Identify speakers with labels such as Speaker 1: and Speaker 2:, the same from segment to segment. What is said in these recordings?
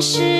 Speaker 1: 是。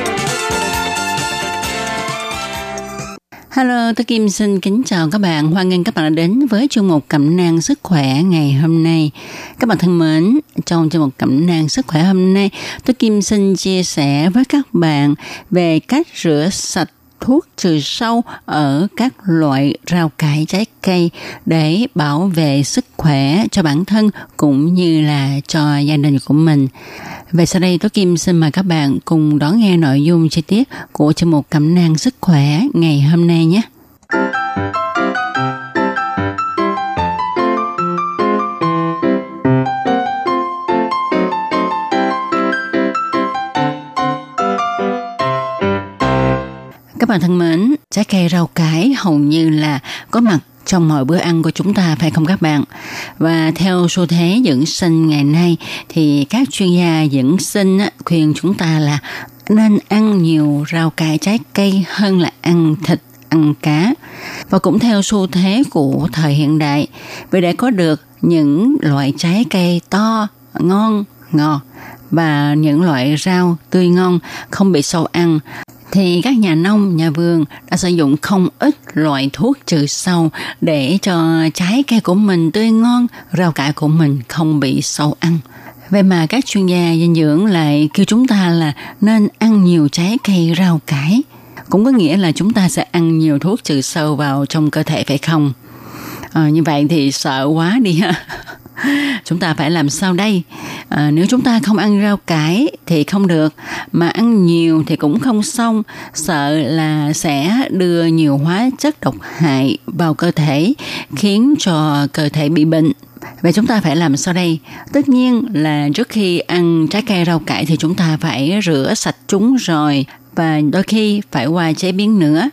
Speaker 2: Hello, tôi Kim xin kính chào các bạn. Hoan nghênh các bạn đã đến với chương mục Cẩm nang sức khỏe ngày hôm nay. Các bạn thân mến, trong chương mục Cẩm nang sức khỏe hôm nay, tôi Kim xin chia sẻ với các bạn về cách rửa sạch thuốc trừ sâu ở các loại rau cải trái cây để bảo vệ sức khỏe cho bản thân cũng như là cho gia đình của mình và sau đây Tố Kim xin mời các bạn cùng đón nghe nội dung chi tiết của chương mục cẩm nang sức khỏe ngày hôm nay nhé. Các bạn thân mến, trái cây rau cải hầu như là có mặt trong mọi bữa ăn của chúng ta phải không các bạn? Và theo xu thế dưỡng sinh ngày nay, thì các chuyên gia dưỡng sinh khuyên chúng ta là nên ăn nhiều rau cải trái cây hơn là ăn thịt, ăn cá và cũng theo xu thế của thời hiện đại, vì để có được những loại trái cây to, ngon, ngọt và những loại rau tươi ngon không bị sâu ăn thì các nhà nông, nhà vườn đã sử dụng không ít loại thuốc trừ sâu để cho trái cây của mình tươi ngon, rau cải của mình không bị sâu ăn. Vậy mà các chuyên gia dinh dưỡng lại kêu chúng ta là nên ăn nhiều trái cây rau cải. Cũng có nghĩa là chúng ta sẽ ăn nhiều thuốc trừ sâu vào trong cơ thể phải không? À, như vậy thì sợ quá đi ha chúng ta phải làm sao đây à, nếu chúng ta không ăn rau cải thì không được mà ăn nhiều thì cũng không xong sợ là sẽ đưa nhiều hóa chất độc hại vào cơ thể khiến cho cơ thể bị bệnh Vậy chúng ta phải làm sao đây? Tất nhiên là trước khi ăn trái cây rau cải thì chúng ta phải rửa sạch chúng rồi và đôi khi phải qua chế biến nữa.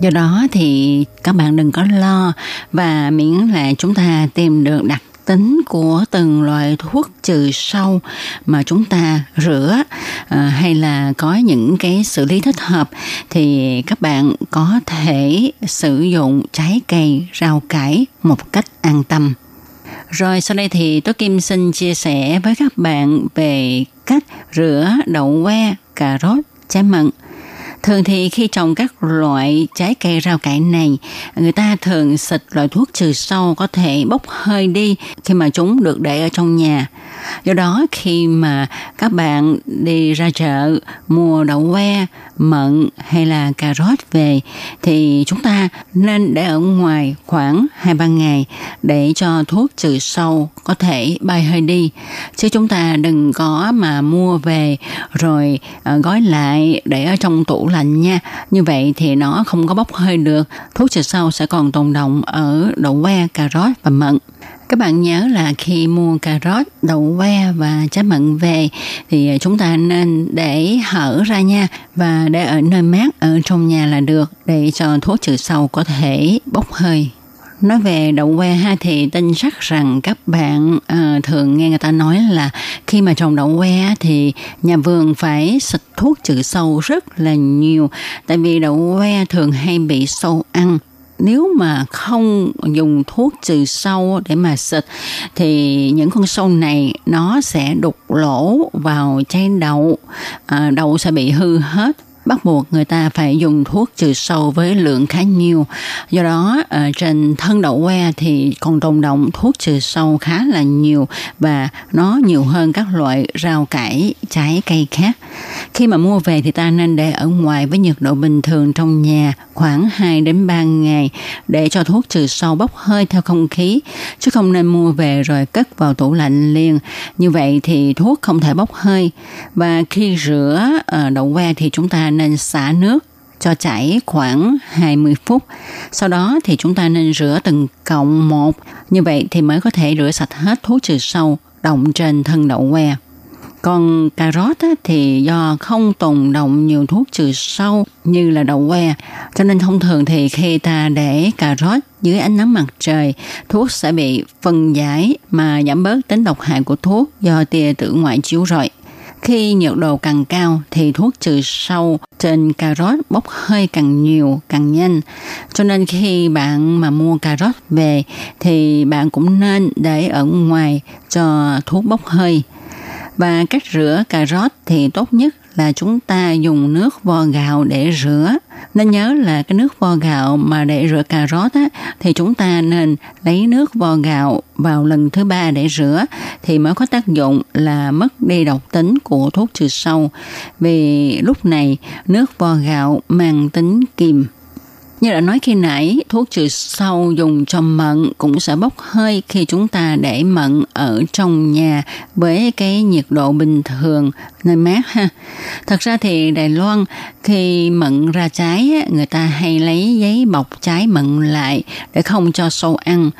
Speaker 2: Do đó thì các bạn đừng có lo và miễn là chúng ta tìm được đặc tính của từng loại thuốc trừ sâu mà chúng ta rửa à, hay là có những cái xử lý thích hợp thì các bạn có thể sử dụng trái cây rau cải một cách an tâm rồi sau đây thì Tố Kim xin chia sẻ với các bạn về cách rửa đậu que, cà rốt, trái mận. Thường thì khi trồng các loại trái cây rau cải này, người ta thường xịt loại thuốc trừ sâu có thể bốc hơi đi khi mà chúng được để ở trong nhà. Do đó khi mà các bạn đi ra chợ mua đậu que, mận hay là cà rốt về thì chúng ta nên để ở ngoài khoảng 2-3 ngày để cho thuốc trừ sâu có thể bay hơi đi. Chứ chúng ta đừng có mà mua về rồi à, gói lại để ở trong tủ lạnh nha. Như vậy thì nó không có bốc hơi được. Thuốc trừ sâu sẽ còn tồn động ở đậu que, cà rốt và mận. Các bạn nhớ là khi mua cà rốt, đậu que và trái mận về thì chúng ta nên để hở ra nha và để ở nơi mát ở trong nhà là được để cho thuốc trừ sâu có thể bốc hơi. Nói về đậu que ha thì tin chắc rằng các bạn uh, thường nghe người ta nói là khi mà trồng đậu que thì nhà vườn phải xịt thuốc trừ sâu rất là nhiều tại vì đậu que thường hay bị sâu ăn nếu mà không dùng thuốc trừ sâu để mà xịt thì những con sâu này nó sẽ đục lỗ vào chai đậu à, đậu sẽ bị hư hết bắt buộc người ta phải dùng thuốc trừ sâu với lượng khá nhiều. Do đó ở trên thân đậu que thì còn tồn động thuốc trừ sâu khá là nhiều và nó nhiều hơn các loại rau cải, trái cây khác. Khi mà mua về thì ta nên để ở ngoài với nhiệt độ bình thường trong nhà khoảng 2 đến 3 ngày để cho thuốc trừ sâu bốc hơi theo không khí chứ không nên mua về rồi cất vào tủ lạnh liền. Như vậy thì thuốc không thể bốc hơi và khi rửa ờ, đậu que thì chúng ta nên xả nước cho chảy khoảng 20 phút. Sau đó thì chúng ta nên rửa từng cọng một. Như vậy thì mới có thể rửa sạch hết thuốc trừ sâu động trên thân đậu que. Còn cà rốt á, thì do không tồn động nhiều thuốc trừ sâu như là đậu que, cho nên thông thường thì khi ta để cà rốt dưới ánh nắng mặt trời, thuốc sẽ bị phân giải mà giảm bớt tính độc hại của thuốc do tia tử ngoại chiếu rọi. Khi nhiệt độ càng cao thì thuốc trừ sâu trên cà rốt bốc hơi càng nhiều, càng nhanh. Cho nên khi bạn mà mua cà rốt về thì bạn cũng nên để ở ngoài cho thuốc bốc hơi. Và cách rửa cà rốt thì tốt nhất là chúng ta dùng nước vo gạo để rửa. Nên nhớ là cái nước vo gạo mà để rửa cà rốt á, thì chúng ta nên lấy nước vo gạo vào lần thứ ba để rửa thì mới có tác dụng là mất đi độc tính của thuốc trừ sâu. Vì lúc này nước vo gạo mang tính kiềm như đã nói khi nãy, thuốc trừ sâu dùng cho mận cũng sẽ bốc hơi khi chúng ta để mận ở trong nhà với cái nhiệt độ bình thường nơi mát ha. Thật ra thì Đài Loan khi mận ra trái người ta hay lấy giấy bọc trái mận lại để không cho sâu ăn.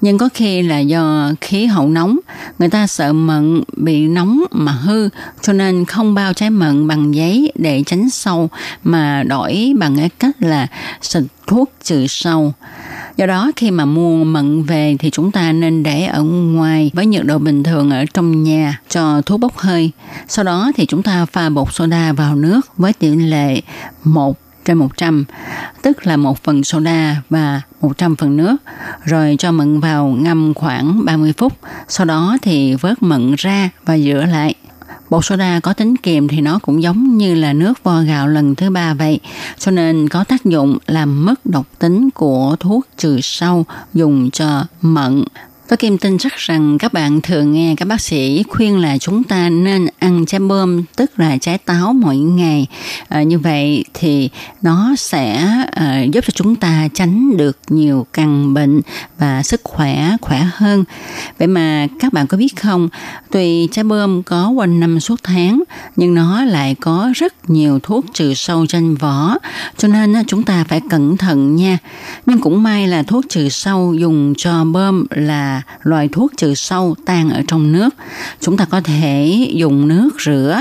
Speaker 2: Nhưng có khi là do khí hậu nóng, người ta sợ mận bị nóng mà hư cho nên không bao trái mận bằng giấy để tránh sâu mà đổi bằng cái cách là xịt thuốc trừ sâu. Do đó khi mà mua mận về thì chúng ta nên để ở ngoài với nhiệt độ bình thường ở trong nhà cho thuốc bốc hơi. Sau đó thì chúng ta pha bột soda vào nước với tỷ lệ 1 trên 100, tức là một phần soda và 100 phần nước, rồi cho mận vào ngâm khoảng 30 phút. Sau đó thì vớt mận ra và rửa lại. Bột soda có tính kiềm thì nó cũng giống như là nước vo gạo lần thứ ba vậy, cho nên có tác dụng làm mất độc tính của thuốc trừ sâu dùng cho mận. Tôi Kim tin chắc rằng các bạn thường nghe các bác sĩ khuyên là chúng ta nên ăn trái bơm, tức là trái táo mỗi ngày. À, như vậy thì nó sẽ à, giúp cho chúng ta tránh được nhiều căn bệnh và sức khỏe khỏe hơn. Vậy mà các bạn có biết không, tuy trái bơm có quanh năm suốt tháng, nhưng nó lại có rất nhiều thuốc trừ sâu trên vỏ, cho nên chúng ta phải cẩn thận nha. Nhưng cũng may là thuốc trừ sâu dùng cho bơm là loại thuốc trừ sâu tan ở trong nước. Chúng ta có thể dùng nước rửa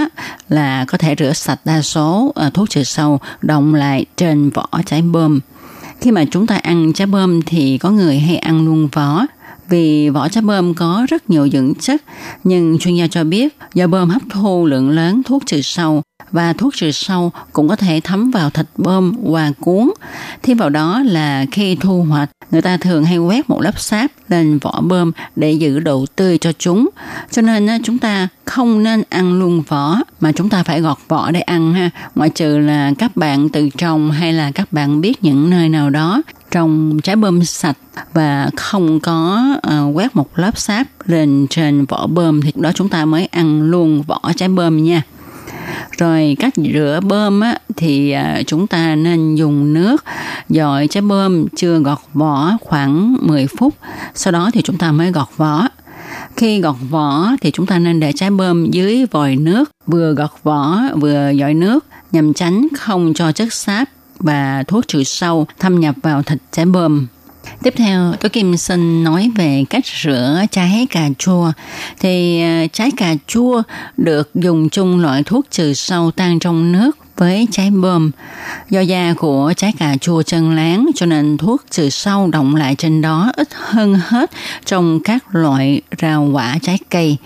Speaker 2: là có thể rửa sạch đa số ờ, thuốc trừ sâu đồng lại trên vỏ trái bơm. Khi mà chúng ta ăn trái bơm thì có người hay ăn luôn vỏ vì vỏ trái bơm có rất nhiều dưỡng chất, nhưng chuyên gia cho biết do bơm hấp thu lượng lớn thuốc trừ sâu và thuốc trừ sâu cũng có thể thấm vào thịt bơm và cuốn. Thêm vào đó là khi thu hoạch, người ta thường hay quét một lớp sáp lên vỏ bơm để giữ độ tươi cho chúng. Cho nên chúng ta không nên ăn luôn vỏ mà chúng ta phải gọt vỏ để ăn ha. Ngoại trừ là các bạn tự trồng hay là các bạn biết những nơi nào đó trồng trái bơm sạch và không có uh, quét một lớp sáp lên trên vỏ bơm thì đó chúng ta mới ăn luôn vỏ trái bơm nha rồi cách rửa bơm á, thì à, chúng ta nên dùng nước dội trái bơm chưa gọt vỏ khoảng 10 phút sau đó thì chúng ta mới gọt vỏ khi gọt vỏ thì chúng ta nên để trái bơm dưới vòi nước vừa gọt vỏ vừa dội nước nhằm tránh không cho chất sáp và thuốc trừ sâu thâm nhập vào thịt trái bơm. Tiếp theo, tôi Kim xin nói về cách rửa trái cà chua. Thì à, trái cà chua được dùng chung loại thuốc trừ sâu tan trong nước với trái bơm. Do da của trái cà chua chân láng cho nên thuốc trừ sâu động lại trên đó ít hơn hết trong các loại rau quả trái cây.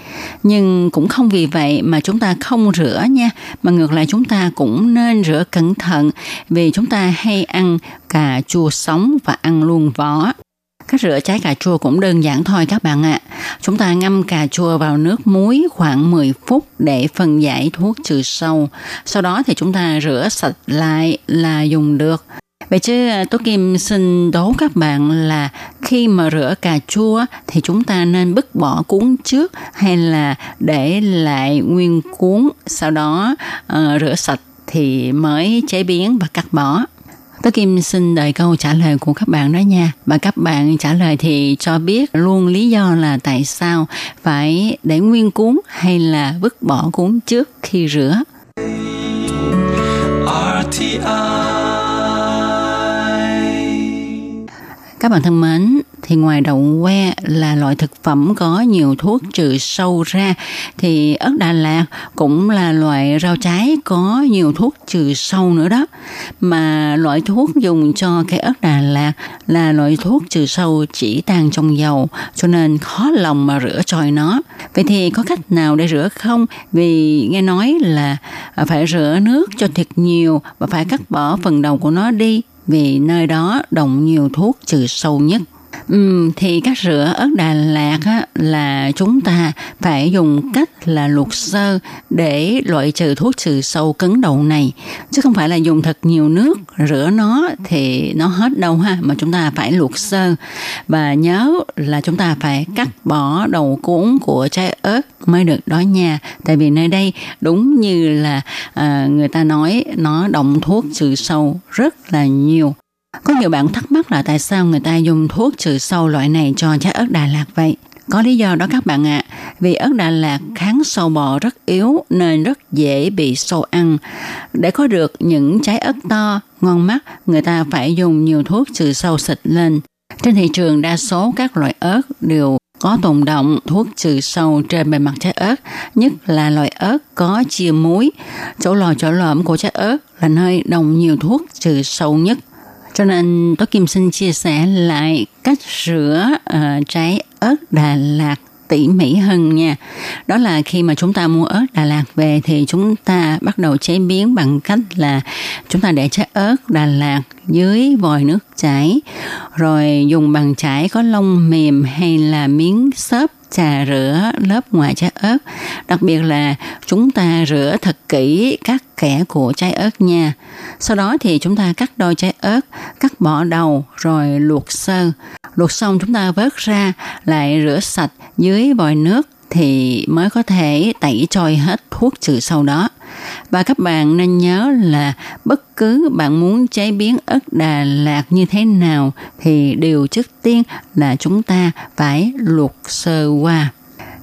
Speaker 2: Nhưng cũng không vì vậy mà chúng ta không rửa nha, mà ngược lại chúng ta cũng nên rửa cẩn thận vì chúng ta hay ăn cà chua sống và ăn luôn vỏ. Cách rửa trái cà chua cũng đơn giản thôi các bạn ạ. Chúng ta ngâm cà chua vào nước muối khoảng 10 phút để phân giải thuốc trừ sâu. Sau đó thì chúng ta rửa sạch lại là dùng được. Vậy chứ à, Tố Kim xin đố các bạn là khi mà rửa cà chua thì chúng ta nên bứt bỏ cuốn trước hay là để lại nguyên cuốn sau đó uh, rửa sạch thì mới chế biến và cắt bỏ. Tố Kim xin đợi câu trả lời của các bạn đó nha. Và các bạn trả lời thì cho biết luôn lý do là tại sao phải để nguyên cuốn hay là vứt bỏ cuốn trước khi rửa. RTI Các bạn thân mến, thì ngoài đậu que là loại thực phẩm có nhiều thuốc trừ sâu ra thì ớt Đà Lạt cũng là loại rau trái có nhiều thuốc trừ sâu nữa đó. Mà loại thuốc dùng cho cây ớt Đà Lạt là loại thuốc trừ sâu chỉ tan trong dầu cho nên khó lòng mà rửa trôi nó. Vậy thì có cách nào để rửa không? Vì nghe nói là phải rửa nước cho thật nhiều và phải cắt bỏ phần đầu của nó đi vì nơi đó đồng nhiều thuốc trừ sâu nhất. Ừ, thì cách rửa ớt Đà Lạt á, là chúng ta phải dùng cách là luộc sơ để loại trừ thuốc trừ sâu cứng đầu này. Chứ không phải là dùng thật nhiều nước rửa nó thì nó hết đâu ha mà chúng ta phải luộc sơ. Và nhớ là chúng ta phải cắt bỏ đầu cuốn của trái ớt mới được đó nha. Tại vì nơi đây đúng như là à, người ta nói nó động thuốc trừ sâu rất là nhiều có nhiều bạn thắc mắc là tại sao người ta dùng thuốc trừ sâu loại này cho trái ớt Đà Lạt vậy? Có lý do đó các bạn ạ, à, vì ớt Đà Lạt kháng sâu bọ rất yếu nên rất dễ bị sâu ăn. Để có được những trái ớt to, ngon mắt, người ta phải dùng nhiều thuốc trừ sâu xịt lên. Trên thị trường đa số các loại ớt đều có tồn động thuốc trừ sâu trên bề mặt trái ớt, nhất là loại ớt có chia muối. Chỗ lò chỗ lõm của trái ớt là nơi đồng nhiều thuốc trừ sâu nhất. Cho nên tôi Kim xin chia sẻ lại cách rửa uh, trái ớt Đà Lạt tỉ mỉ hơn nha. Đó là khi mà chúng ta mua ớt Đà Lạt về thì chúng ta bắt đầu chế biến bằng cách là chúng ta để trái ớt Đà Lạt dưới vòi nước chảy rồi dùng bằng chải có lông mềm hay là miếng xốp trà rửa lớp ngoài trái ớt. Đặc biệt là chúng ta rửa thật kỹ các kẽ của trái ớt nha. Sau đó thì chúng ta cắt đôi trái ớt, cắt bỏ đầu rồi luộc sơ. Luộc xong chúng ta vớt ra, lại rửa sạch dưới vòi nước thì mới có thể tẩy trôi hết thuốc trừ sâu đó. Và các bạn nên nhớ là bất cứ bạn muốn chế biến ớt Đà Lạt như thế nào thì điều trước tiên là chúng ta phải luộc sơ qua.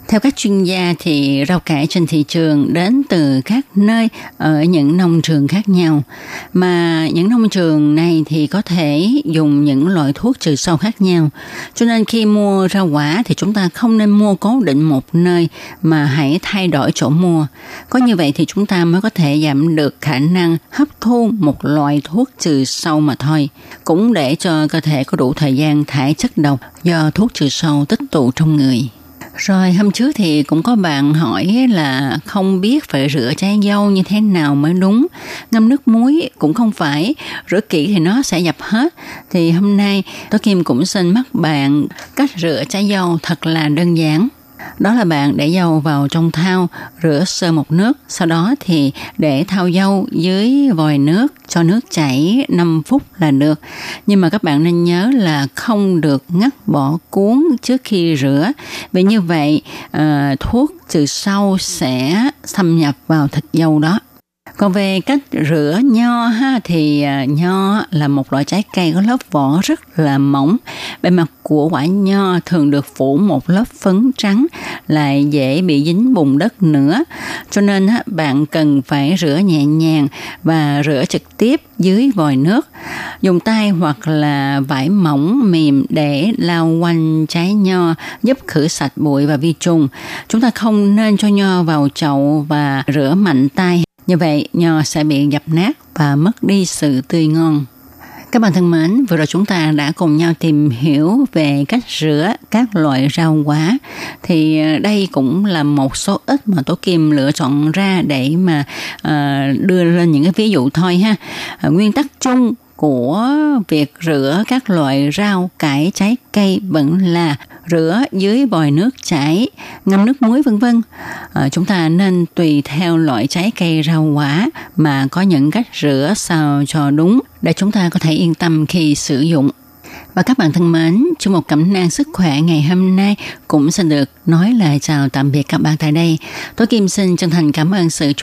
Speaker 2: Theo các chuyên gia thì rau cải trên thị trường đến từ các nơi ở những nông trường khác nhau. Mà những nông trường này thì có thể dùng những loại thuốc trừ sâu khác nhau. Cho nên khi mua rau quả thì chúng ta không nên mua cố định một nơi mà hãy thay đổi chỗ mua. Có như vậy thì chúng ta mới có thể giảm được khả năng hấp thu một loại thuốc trừ sâu mà thôi. Cũng để cho cơ thể có đủ thời gian thải chất độc do thuốc trừ sâu tích tụ trong người. Rồi hôm trước thì cũng có bạn hỏi là không biết phải rửa trái dâu như thế nào mới đúng. Ngâm nước muối cũng không phải, rửa kỹ thì nó sẽ dập hết. Thì hôm nay tôi Kim cũng xin mắc bạn cách rửa trái dâu thật là đơn giản. Đó là bạn để dầu vào trong thau, rửa sơ một nước, sau đó thì để thau dâu dưới vòi nước cho nước chảy 5 phút là được. Nhưng mà các bạn nên nhớ là không được ngắt bỏ cuốn trước khi rửa. Vì như vậy uh, thuốc từ sau sẽ xâm nhập vào thịt dâu đó. Còn về cách rửa nho ha, thì à, nho là một loại trái cây có lớp vỏ rất là mỏng. Bề mặt của quả nho thường được phủ một lớp phấn trắng, lại dễ bị dính bùn đất nữa. Cho nên bạn cần phải rửa nhẹ nhàng và rửa trực tiếp dưới vòi nước. Dùng tay hoặc là vải mỏng mềm để lau quanh trái nho, giúp khử sạch bụi và vi trùng. Chúng ta không nên cho nho vào chậu và rửa mạnh tay như vậy, nho sẽ bị dập nát và mất đi sự tươi ngon. Các bạn thân mến, vừa rồi chúng ta đã cùng nhau tìm hiểu về cách rửa các loại rau quả. Thì ờ, đây cũng là một số ít mà Tố Kim lựa chọn ra để mà ờ, đưa lên những cái ví dụ thôi ha. Ờ, nguyên tắc chung của việc rửa các loại rau, cải, trái cây vẫn là rửa dưới vòi nước chảy, ngâm nước muối vân vân. À, chúng ta nên tùy theo loại trái cây rau quả mà có những cách rửa sao cho đúng để chúng ta có thể yên tâm khi sử dụng. Và các bạn thân mến, trong một cẩm nang sức khỏe ngày hôm nay cũng xin được nói lời chào tạm biệt các bạn tại đây. Tôi Kim xin chân thành cảm ơn sự